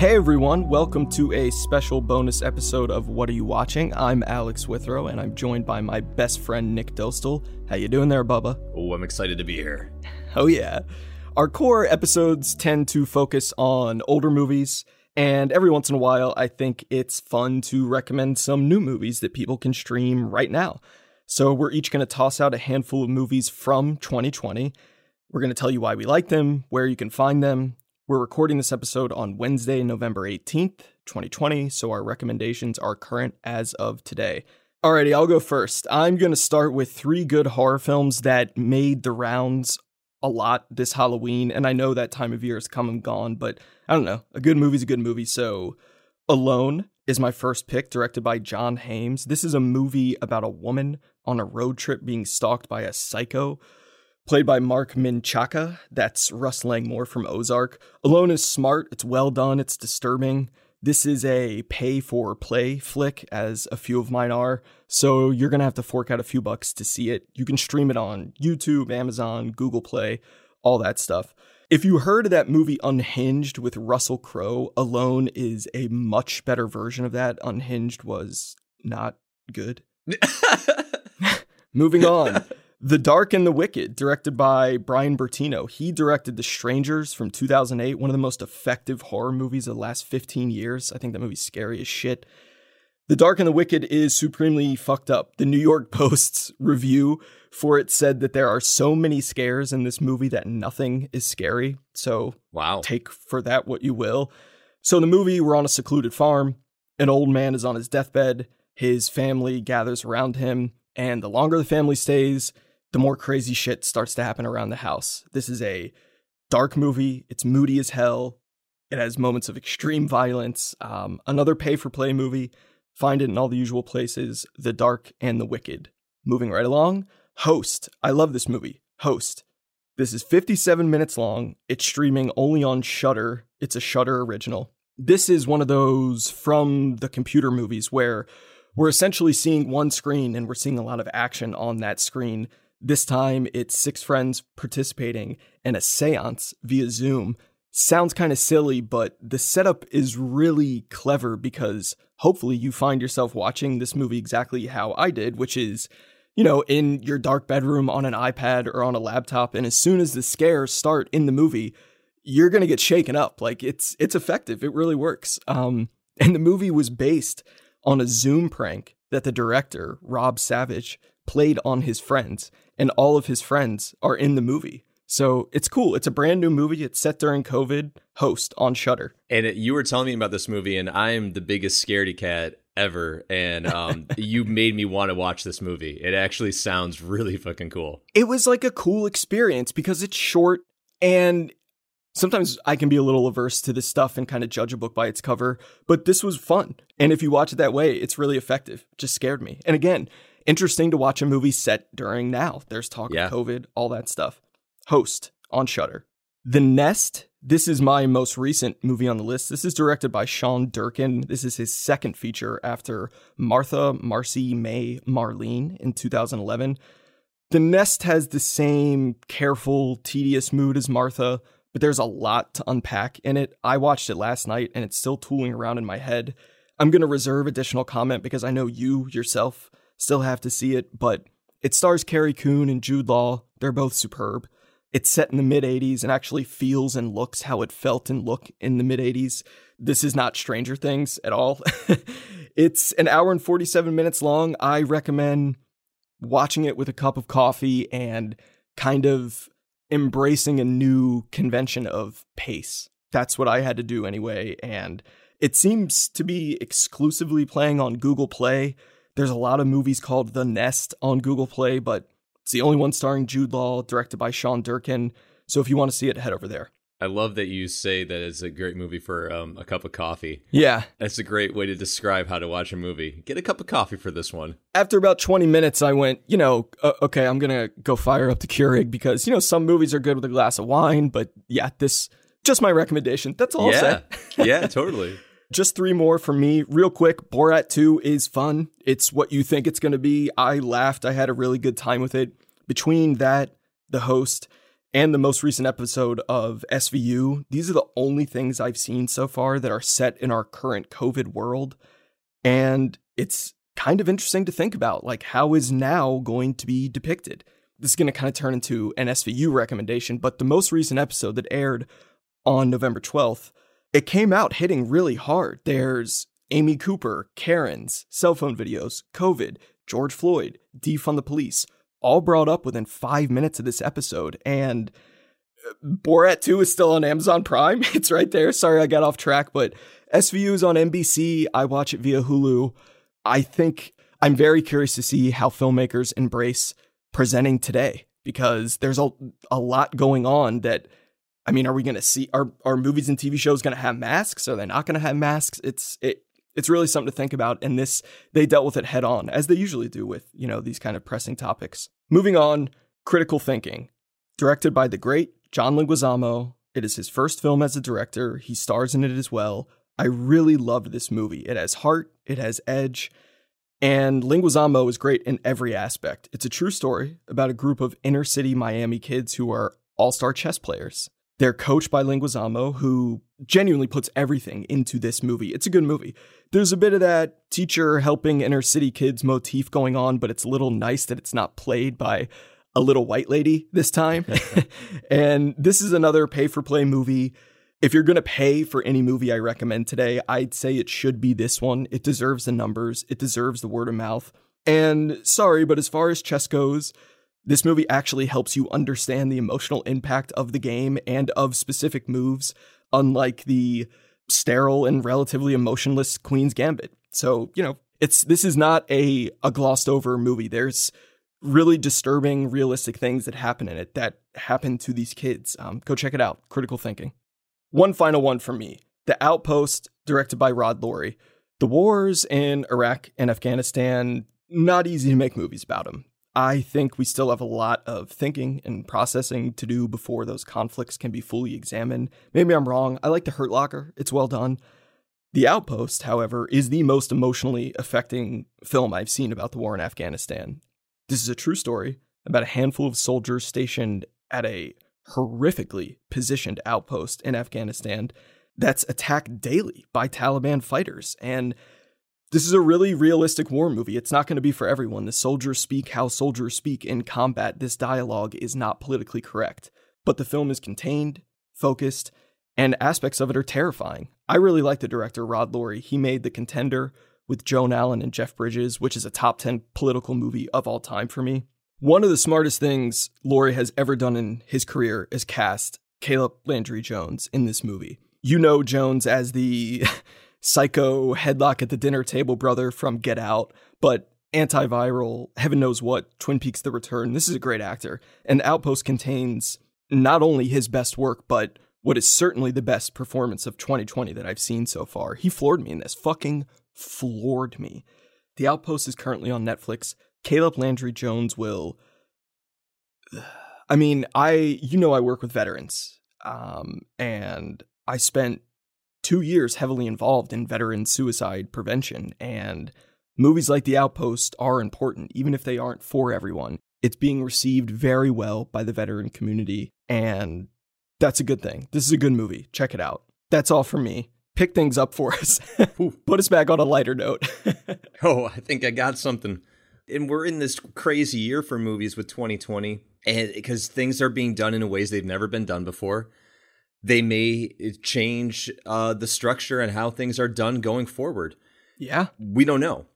Hey everyone, welcome to a special bonus episode of What Are You Watching? I'm Alex Withrow and I'm joined by my best friend Nick Dostal. How you doing there, Bubba? Oh, I'm excited to be here. Oh yeah. Our core episodes tend to focus on older movies, and every once in a while I think it's fun to recommend some new movies that people can stream right now. So we're each going to toss out a handful of movies from 2020. We're going to tell you why we like them, where you can find them, we're recording this episode on Wednesday, November 18th, 2020, so our recommendations are current as of today. Alrighty, I'll go first. I'm going to start with three good horror films that made the rounds a lot this Halloween, and I know that time of year has come and gone, but I don't know. A good movie's a good movie, so Alone is my first pick, directed by John Hyams. This is a movie about a woman on a road trip being stalked by a psycho played by Marc Menchaca. That's Russ Langmore from Ozark. Alone is smart, it's well done, it's disturbing. This is a pay for play flick, as a few of mine are, so you're gonna have to fork out a few bucks to see it. You can stream it on YouTube, Amazon, Google Play, all that stuff. If you heard of that movie Unhinged with Russell Crowe, Alone is a much better version of that. Unhinged was not good. Moving on. The Dark and the Wicked, directed by Bryan Bertino. He directed The Strangers from 2008, one of the most effective horror movies of the last 15 years. I think that movie's scary as shit. The Dark and the Wicked is supremely fucked up. The New York Post's review for it said that there are so many scares in this movie that nothing is scary. So, wow. Take for that what you will. So, in the movie, we're on a secluded farm. An old man is on his deathbed. His family gathers around him, and the longer the family stays, the more crazy shit starts to happen around the house. This is a dark movie. It's moody as hell. It has moments of extreme violence. Um, another pay for play movie. Find it in all the usual places The Dark and the Wicked. Moving right along, Host. I love this movie. Host. This is 57 minutes long. It's streaming only on Shudder. It's a Shudder original. This is one of those from the computer movies where we're essentially seeing one screen and we're seeing a lot of action on that screen this time it's six friends participating in a seance via Zoom. Sounds kind of silly, but the setup is really clever because hopefully you find yourself watching this movie exactly how I did, which is, you know, in your dark bedroom on an iPad or on a laptop. And as soon as the scares start in the movie, you're going to get shaken up. Like it's, it's effective. It really works. Um, and the movie was based on a Zoom prank that the director, Rob Savage, played on his friends and all of his friends are in the movie. So it's cool. It's a brand new movie. It's set during COVID. Host on Shudder. And it, you were telling me about this movie, and I am the biggest scaredy cat ever. And um, you made me want to watch this movie. It actually sounds really fucking cool. It was like a cool experience because it's short and sometimes I can be a little averse to this stuff and kind of judge a book by its cover, but this was fun. And if you watch it that way, it's really effective. It just scared me. And again, interesting to watch a movie set during now. There's talk yeah. of COVID, all that stuff. Host on Shudder. The Nest. This is my most recent movie on the list. This is directed by Sean Durkin. This is his second feature after Martha, Marcy, May, Marlene in 2011. The Nest has the same careful, tedious mood as Martha, but there's a lot to unpack in it. I watched it last night and it's still tooling around in my head. I'm going to reserve additional comment because I know you yourself Still have to see it, but it stars Carrie Coon and Jude Law. They're both superb. It's set in the mid 80s and actually feels and looks how it felt and looked in the mid 80s. This is not Stranger Things at all. it's an hour and 47 minutes long. I recommend watching it with a cup of coffee and kind of embracing a new convention of pace. That's what I had to do anyway. And it seems to be exclusively playing on Google Play, there's a lot of movies called The Nest on Google Play, but it's the only one starring Jude Law, directed by Sean Durkin. So if you want to see it, head over there. I love that you say that it's a great movie for um, a cup of coffee. Yeah. That's a great way to describe how to watch a movie. Get a cup of coffee for this one. After about 20 minutes, I went, you know, uh, okay, I'm going to go fire up the Keurig because, you know, some movies are good with a glass of wine, but yeah, this, just my recommendation. That's all yeah. yeah, totally. Just three more for me. Real quick Borat 2 is fun. It's what you think it's going to be. I laughed. I had a really good time with it. Between that, the host, and the most recent episode of SVU, these are the only things I've seen so far that are set in our current COVID world. And it's kind of interesting to think about like how is now going to be depicted. This is going to kind of turn into an SVU recommendation, but the most recent episode that aired on November 12th, it came out hitting really hard. There's Amy Cooper, Karen's, cell phone videos, COVID, George Floyd, defund the police, all brought up within five minutes of this episode. And uh, Borat 2 is still on Amazon Prime. It's right there. Sorry I got off track, but SVU is on NBC. I watch it via Hulu. I think I'm very curious to see how filmmakers embrace presenting today because there's a, a lot going on that I mean, are we going to see are are movies and TV shows going to have masks? Are they not going to have masks? It's it it's really something to think about and this they dealt with it head on as they usually do with, you know, these kind of pressing topics. Moving on, Critical Thinking, directed by the great John Leguizamo. It is his first film as a director. He stars in it as well. I really loved this movie. It has heart, it has edge, and Leguizamo is great in every aspect. It's a true story about a group of inner city Miami kids who are all star chess players. They're coached by Leguizamo, who genuinely puts everything into this movie. It's a good movie. There's a bit of that teacher helping inner city kids motif going on, but it's a little nice that it's not played by a little white lady this time. and this is another pay for play movie. If you're going to pay for any movie I recommend today, I'd say it should be this one. It deserves the numbers, it deserves the word of mouth. And sorry, but as far as chess goes, this movie actually helps you understand the emotional impact of the game and of specific moves, unlike the sterile and relatively emotionless Queen's Gambit. So, you know, it's this is not a a glossed over movie. There's really disturbing, realistic things that happen in it that happen to these kids. Um, go check it out. Critical Thinking. One final one from me The Outpost, directed by Rod Lurie. The wars in Iraq and Afghanistan, not easy to make movies about them. I think we still have a lot of thinking and processing to do before those conflicts can be fully examined. Maybe I'm wrong. I like The Hurt Locker, it's well done. The Outpost, however, is the most emotionally affecting film I've seen about the war in Afghanistan. This is a true story about a handful of soldiers stationed at a horrifically positioned outpost in Afghanistan that's attacked daily by Taliban fighters. And this is a really realistic war movie. It's not going to be for everyone. The soldiers speak how soldiers speak in combat. This dialogue is not politically correct. But the film is contained, focused, and aspects of it are terrifying. I really like the director, Rod Lurie. He made The Contender with Joan Allen and Jeff Bridges, which is a top 10 political movie of all time for me. One of the smartest things Lurie has ever done in his career is cast Caleb Landry Jones in this movie. You know Jones as the psycho headlock at the dinner table brother from Get Out, but antiviral, heaven knows what, Twin Peaks The Return. This is a great actor. And Outpost contains not only his best work, but what is certainly the best performance of 2020 that I've seen so far. He floored me in this. Fucking floored me. The Outpost is currently on Netflix. Caleb Landry Jones will. I mean, I you know I work with veterans, um, and I spent two years heavily involved in veteran suicide prevention. And movies like The Outpost are important, even if they aren't for everyone. It's being received very well by the veteran community, and that's a good thing. This is a good movie. Check it out. That's all from me pick things up for us. Put us back on a lighter note. oh, I think I got something and we're in this crazy year for movies with 2020 and because things are being done in ways they've never been done before they may change uh, the structure and how things are done going forward yeah we don't know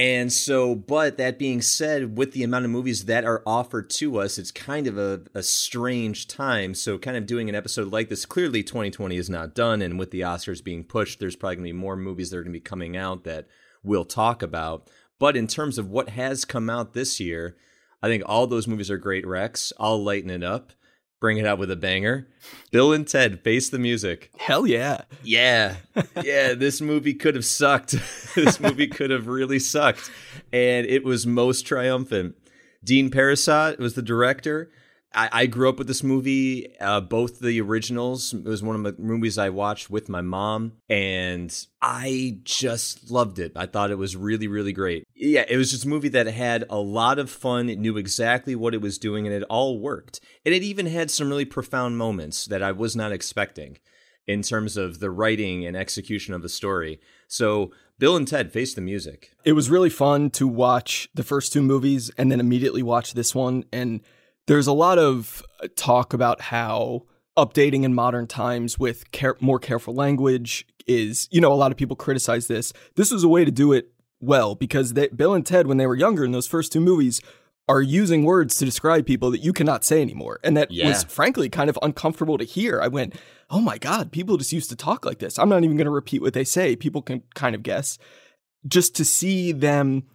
and so, but that being said, with the amount of movies that are offered to us, it's kind of a, a, strange time. So, kind of doing an episode like this, clearly 2020 is not done. And with the Oscars being pushed, there's probably going to be more movies that are going to be coming out that we'll talk about. But in terms of what has come out this year, I think all those movies are great Rex. I'll lighten it up, bring it out with a banger. Bill and Ted Face the Music. Hell yeah. Yeah. Yeah, this movie could have sucked. this movie could have really sucked. And it was most triumphant. Dean Parisot was the director. I, I grew up with this movie, uh, both the originals. It was one of the movies I watched with my mom, and I just loved it. I thought it was really, really great. Yeah, it was just a movie that had a lot of fun. It knew exactly what it was doing, and it all worked. And it even had some really profound moments that I was not expecting in terms of the writing and execution of the story. So Bill and Ted Face the Music. It was really fun to watch the first two movies and then immediately watch this one. And there's a lot of uh, talk about how updating in modern times with care- more careful language is, you know, a lot of people criticize this. This was a way to do it well because they, Bill and Ted, when they were younger in those first two movies, are using words to describe people that you cannot say anymore. And that Yeah. was frankly kind of uncomfortable to hear. I went, oh my God, people just used to talk like this. I'm not even going to repeat what they say. People can kind of guess. Just to see them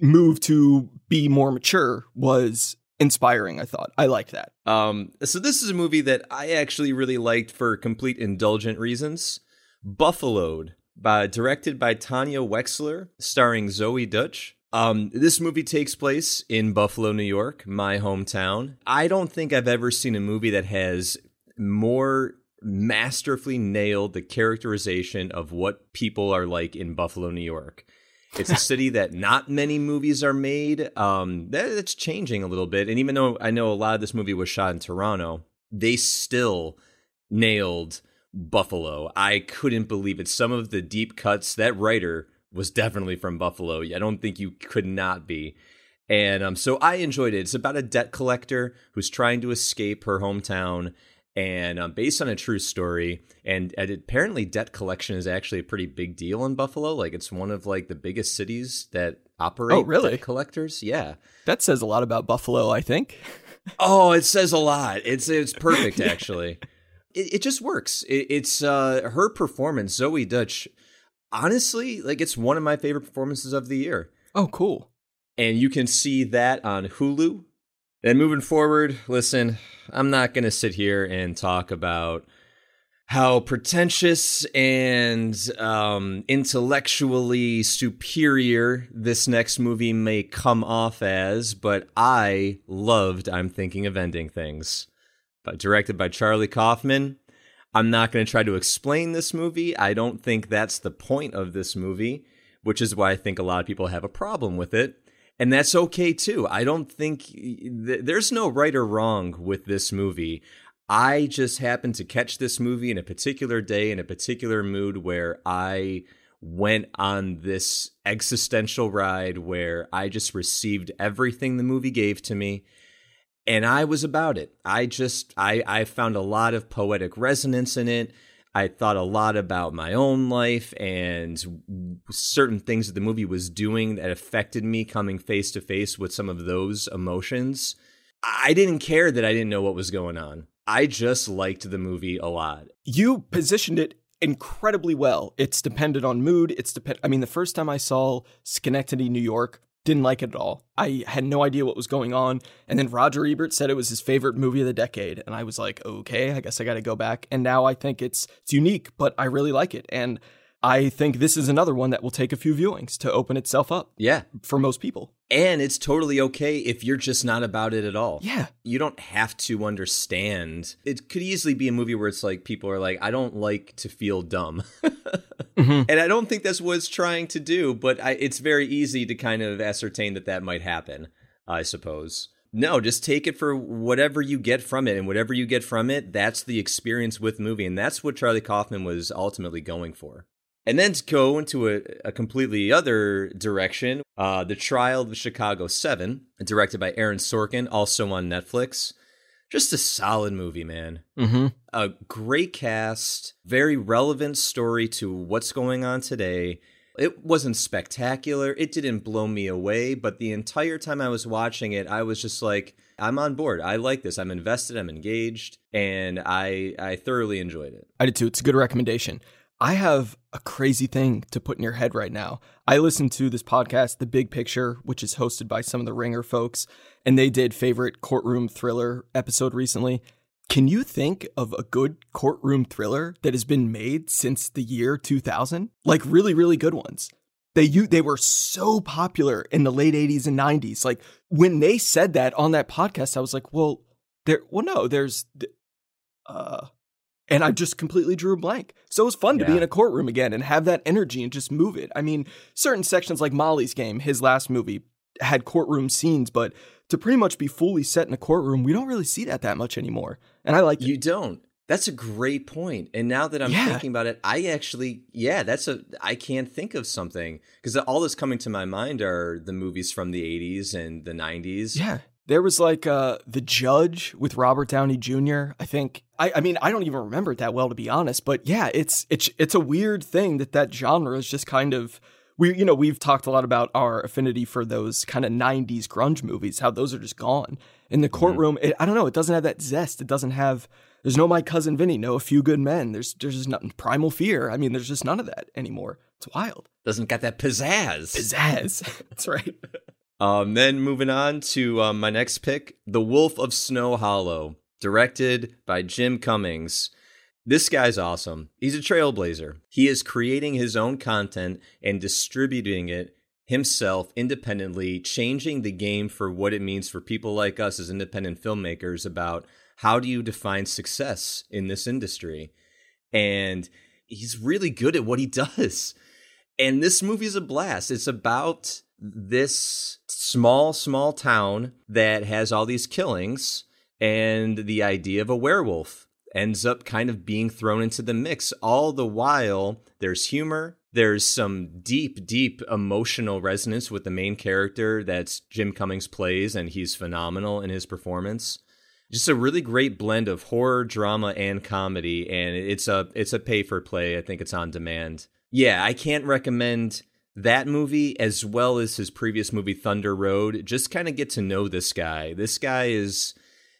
move to be more mature was inspiring, I thought. I liked that. Um, so this is a movie that I actually really liked for complete indulgent reasons. Buffaloed, by directed by Tanya Wexler, starring Zoey Deutch. Um, this movie takes place in Buffalo, New York, my hometown. I don't think I've ever seen a movie that has more masterfully nailed the characterization of what people are like in Buffalo, New York. It's a city that not many movies are made. Um, that, that's changing a little bit. And even though I know a lot of this movie was shot in Toronto, they still nailed Buffalo. I couldn't believe it. Some of the deep cuts, that writer was definitely from Buffalo. I don't think you could not be. And um, so I enjoyed it. It's about a debt collector who's trying to escape her hometown and um, based on a true story. And, and apparently, debt collection is actually a pretty big deal in Buffalo. Like it's one of like the biggest cities that operate Oh, really? debt collectors. Yeah. That says a lot about Buffalo, I think. Oh, it says a lot. It's it's perfect actually. it, it just works. It, it's uh, her performance, Zoey Deutch. Honestly, like it's one of my favorite performances of the year, Oh, cool. and you can see that on Hulu. And moving forward, listen, I'm not going to sit here and talk about how pretentious and um, intellectually superior this next movie may come off as, but I loved I'm Thinking of Ending Things. But directed by Charlie Kaufman. I'm not going to try to explain this movie. I don't think that's the point of this movie, which is why I think a lot of people have a problem with it. And that's okay too. I don't think th- there's no right or wrong with this movie. I just happened to catch this movie in a particular day, in a particular mood where I went on this existential ride where I just received everything the movie gave to me and I was about it. I just I I found a lot of poetic resonance in it. I thought a lot about my own life and certain things that the movie was doing that affected me coming face to face with some of those emotions. I didn't care that I didn't know what was going on. I just liked the movie a lot. You positioned it incredibly well. It's dependent on mood. It's depend. I mean, the first time I saw Synecdoche, New York, didn't like it at all. I had no idea what was going on. And then Roger Ebert said it was his favorite movie of the decade, and I was like, okay, I guess I got to go back. And now I think it's it's unique, but I really like it. And I think this is another one that will take a few viewings to open itself up Yeah. for most people. And it's totally okay if you're just not about it at all. Yeah. You don't have to understand. It could easily be a movie where it's like people are like, I don't like to feel dumb. Mhm. And I don't think that's what it's trying to do, but I, it's very easy to kind of ascertain that that might happen, I suppose. No, just take it for whatever you get from it, and whatever you get from it, that's the experience with movie, and that's what Charlie Kaufman was ultimately going for. And then to go into a, a completely other direction, uh, The Trial of the Chicago Seven, directed by Aaron Sorkin, also on Netflix. Just a solid movie, man Mm-hmm. a great cast, very relevant story to what's going on today. It wasn't spectacular. It didn't blow me away, but the entire time I was watching it, I was just like, I'm on board. I like this. I'm invested. I'm engaged, and I I thoroughly enjoyed it. I did too. It's a good recommendation. I have a crazy thing to put in your head right now. I listened to this podcast, The Big Picture, which is hosted by some of the Ringer folks, and they did favorite courtroom thriller episode recently. Can you think of a good courtroom thriller that has been made since the year 2000? Like really, really good ones. They they were so popular in the late 80s and 90s. Like when they said that on that podcast, I was like, well, There, well, no, there's, uh, and I just completely drew a blank. So it was fun to be in a courtroom again and have that energy and just move it. I mean, certain sections like Molly's game, his last movie, had courtroom scenes, but to pretty much be fully set in a courtroom, we don't really see that that much anymore. And I like you it. don't. That's a great point. And now that I'm yeah. thinking about it, I actually, yeah, that's a, I can't think of something because all that's coming to my mind are the movies from the 80s and the 90s. Yeah. There was like uh, The Judge with Robert Downey Jr. I think. I, I mean, I don't even remember it that well to be honest, but yeah, it's it's it's a weird thing that that genre is just kind of we you know we've talked a lot about our affinity for those kind of 90s grunge movies how those are just gone in the mm-hmm. courtroom mm-hmm. it, i don't know it doesn't have that zest it doesn't have there's no my cousin vinny no a few good men there's there's just nothing primal fear i mean there's just none of that anymore it's wild doesn't got that pizzazz pizzazz that's right um then moving on to um, my next pick the wolf of snow hollow directed by jim cummings this guy's awesome. He's a trailblazer. He is creating his own content and distributing it himself independently, changing the game for what it means for people like us as independent filmmakers about how do you define success in this industry. And he's really good at what he does. And this movie is a blast. It's about this small, small town that has all these killings and the idea of a werewolf ends up kind of being thrown into the mix. All the while, there's humor, there's some deep, deep emotional resonance with the main character that's Jim Cummings plays, and he's phenomenal in his performance. Just a really great blend of horror, drama, and comedy, and it's a it's a pay for play. I think it's on demand. Yeah, I can't recommend that movie as well as his previous movie Thunder Road. Just kind of get to know this guy. This guy is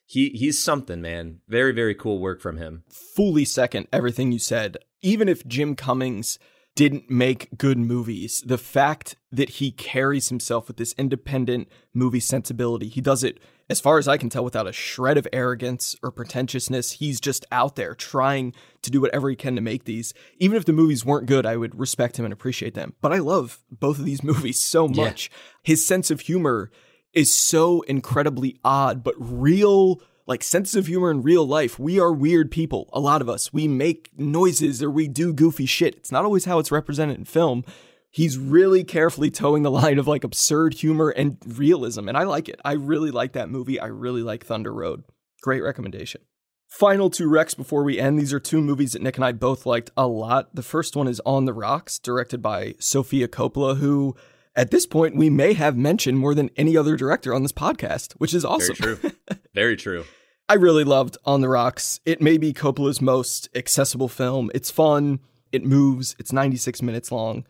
he he's something, man. Very very cool work from him. Fully second everything you said. Even if Jim Cummings didn't make good movies, the fact that he carries himself with this independent movie sensibility, he does it as far as I can tell without a shred of arrogance or pretentiousness. He's just out there trying to do whatever he can to make these. Even if the movies weren't good, I would respect him and appreciate them. But I love both of these movies so much. Yeah. His sense of humor is so incredibly odd, but real like sense of humor in real life. We are weird people. A lot of us. We make noises or we do goofy shit. It's not always how it's represented in film. He's really carefully towing the line of like absurd humor and realism. And I like it. I really like that movie. I really like Thunder Road. Great recommendation. Final two recs before we end. These are two movies that Nick and I both liked a lot. The first one is On the Rocks, directed by Sofia Coppola, who at this point, we may have mentioned more than any other director on this podcast, which is awesome. Very true. Very true. I really loved On the Rocks. It may be Coppola's most accessible film. It's fun, it moves, it's 96 minutes long.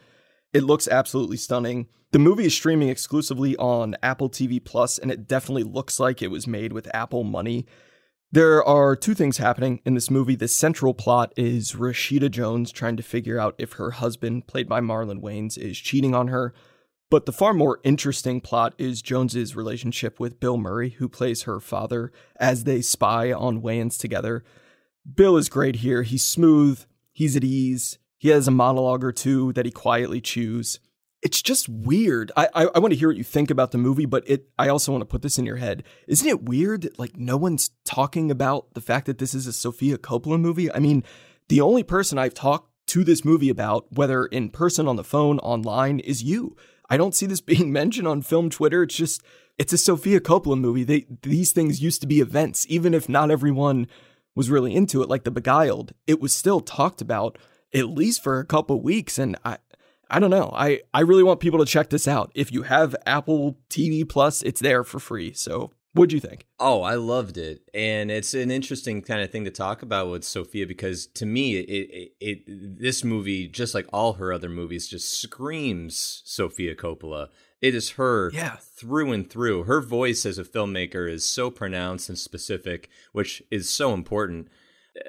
It looks absolutely stunning. The movie is streaming exclusively on Apple TV Plus, and it definitely looks like it was made with Apple money. There are two things happening in this movie. The central plot is Rashida Jones trying to figure out if her husband, played by Marlon Wayans, is cheating on her. But the far more interesting plot is Jones's relationship with Bill Murray, who plays her father, as they spy on Wayans together. Bill is great here. He's smooth, he's at ease, he has a monologue or two that he quietly chews. It's just weird. I, I, I want to hear what you think about the movie, but it I also want to put this in your head. Isn't it weird that like no one's talking about the fact that this is a Sofia Coppola movie? I mean, the only person I've talked to this movie about, whether in person, on the phone, online, is you. I don't see this being mentioned on film Twitter. It's just it's a Sofia Coppola movie. They these things used to be events, even if not everyone was really into it, like The Beguiled. It was still talked about at least for a couple weeks, and I. I don't know. I, I really want people to check this out. If you have Apple TV Plus, it's there for free. So What'd you think? Oh, I loved it, and it's an interesting kind of thing to talk about with Sofia because to me, it, it, it this movie, just like all her other movies, just screams Sofia Coppola. It is her yeah. through and through. Her voice as a filmmaker is so pronounced and specific, which is so important.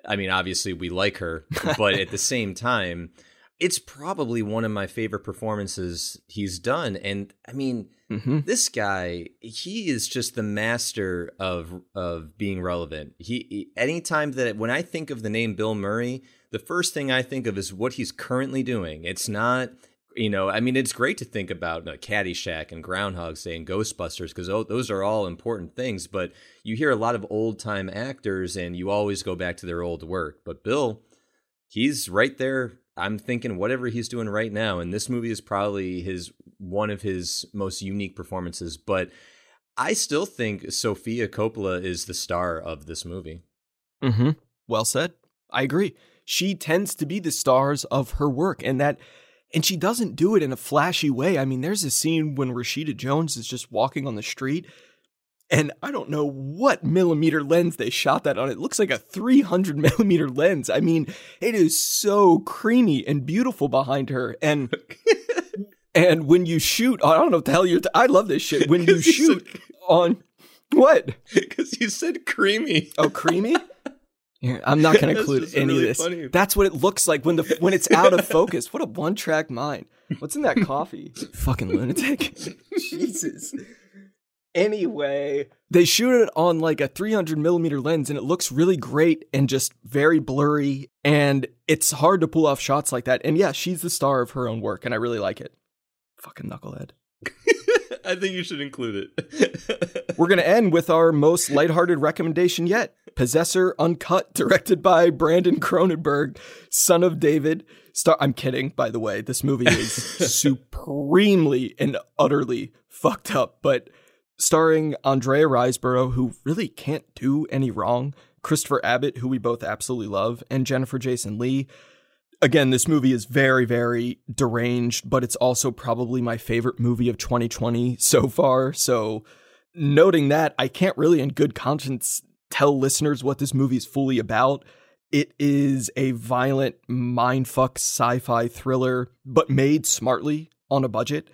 I mean, obviously, we like her, but at the same time, it's probably one of my favorite performances he's done. And I mean, mm-hmm. this guy, he is just the master of of being relevant. He, he anytime that when I think of the name Bill Murray, the first thing I think of is what he's currently doing. It's not you know, I mean, it's great to think about uh, Caddyshack and Groundhog Day and Ghostbusters because oh, those are all important things. But you hear a lot of old time actors, and you always go back to their old work. But Bill, he's right there. I'm thinking whatever he's doing right now, and this movie is probably his one of his most unique performances. But I still think Sofia Coppola is the star of this movie. Hmm. Well said. I agree. She tends to be the stars of her work, and that and she doesn't do it in a flashy way. I mean, there's a scene when Rashida Jones is just walking on the street, and I don't know what millimeter lens they shot that on. It looks like a 300 millimeter lens. I mean, it is so creamy and beautiful behind her. And and when you shoot, I don't know what the hell you're. T- I love this shit. When you shoot on what? Because you said creamy. Oh, creamy. I'm not going to include any really of this. Funny. That's what it looks like when the when it's out of focus. What a one track mind. What's in that coffee? Fucking lunatic. Jesus. Anyway, they shoot it on like a 300 millimeter lens and it looks really great and just very blurry. And it's hard to pull off shots like that. And yeah, she's the star of her own work and I really like it. Fucking knucklehead. I think you should include it. We're going to end with our most lighthearted recommendation yet Possessor Uncut, directed by Brandon Cronenberg, son of David. Star- I'm kidding, by the way. This movie is supremely and utterly fucked up, but starring Andrea Riseborough, who really can't do any wrong, Christopher Abbott, who we both absolutely love, and Jennifer Jason Leigh again, this movie is very, very deranged, but it's also probably my favorite movie of 2020 so far. So, noting that, I can't really, in good conscience, tell listeners what this movie is fully about. It is a violent mindfuck sci fi thriller, but made smartly on a budget.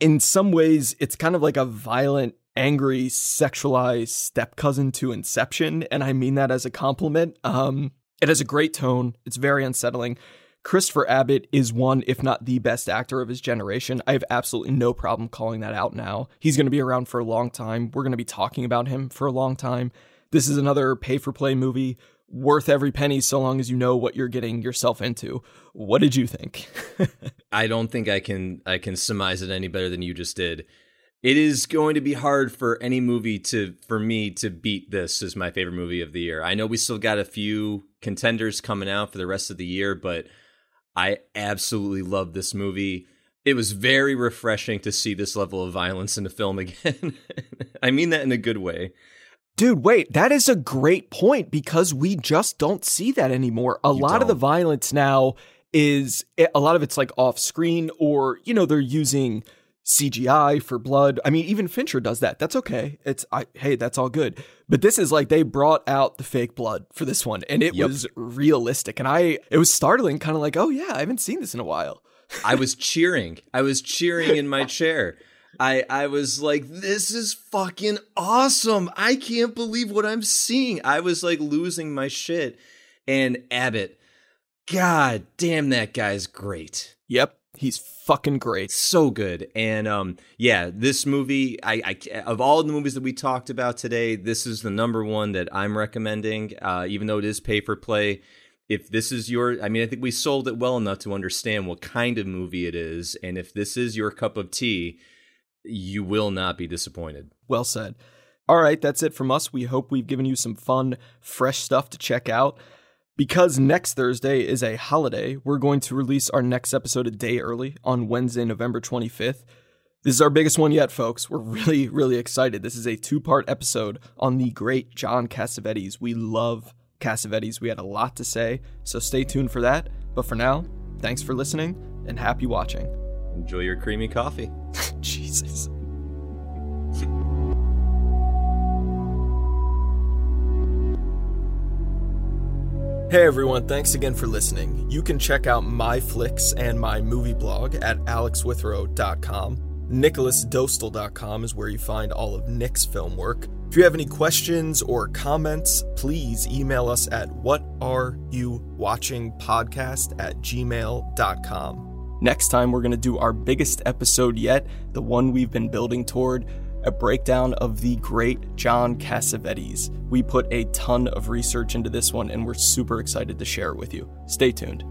In some ways, it's kind of like a violent, angry, sexualized step cousin to Inception, and I mean that as a compliment. Um, it has a great tone. It's very unsettling. Christopher Abbott is one, if not the best actor of his generation. I have absolutely no problem calling that out now. He's going to be around for a long time. We're going to be talking about him for a long time. This is another pay for play movie worth every penny so long as you know what you're getting yourself into. What did you think? I don't think I can I can surmise it any better than you just did it is going to be hard for any movie to for me to beat this as my favorite movie of the year. I know we still got a few contenders coming out for the rest of the year, but I absolutely love this movie. It was very refreshing to see this level of violence in a film again. I mean that in a good way. Dude, wait, that is a great point because we just don't see that anymore. A you lot don't. of the violence now is a lot of it's like off screen or you know they're using CGI for blood. I mean, even Fincher does that. That's okay. It's I, hey, that's all good. But this is like they brought out the fake blood for this one, and it yep. was realistic. And I, it was startling, kind of like, oh yeah, I haven't seen this in a while. I was cheering. I was cheering in my chair. I I was like, this is fucking awesome. I can't believe what I'm seeing. I was like losing my shit. And Abbott, God damn, that guy's great. Yep. He's fucking great. So good. And um yeah, this movie I, I of all the movies that we talked about today, this is the number one that I'm recommending uh even though it is pay for play. If this is your I mean I think we sold it well enough to understand what kind of movie it is and if this is your cup of tea, you will not be disappointed. Well said. All right, that's it from us. We hope we've given you some fun, fresh stuff to check out. Because next Thursday is a holiday, we're going to release our next episode a day early on Wednesday, November 25th. This is our biggest one yet, folks. We're really, really excited. This is a two part episode on the great John Cassavetes. We love Cassavetes. We had a lot to say, so stay tuned for that. But for now, thanks for listening and happy watching. Enjoy your creamy coffee. Jesus. Hey everyone, thanks again for listening. You can check out my flicks and my movie blog at alexwithrow.com. NicholasDostal.com is where you find all of Nick's film work. If you have any questions or comments, please email us at whatareyouwatchingpodcast at gmail.com. Next time, we're going to do our biggest episode yet, the one we've been building toward a breakdown of the great John Cassavetes. We put a ton of research into this one and we're super excited to share it with you. Stay tuned.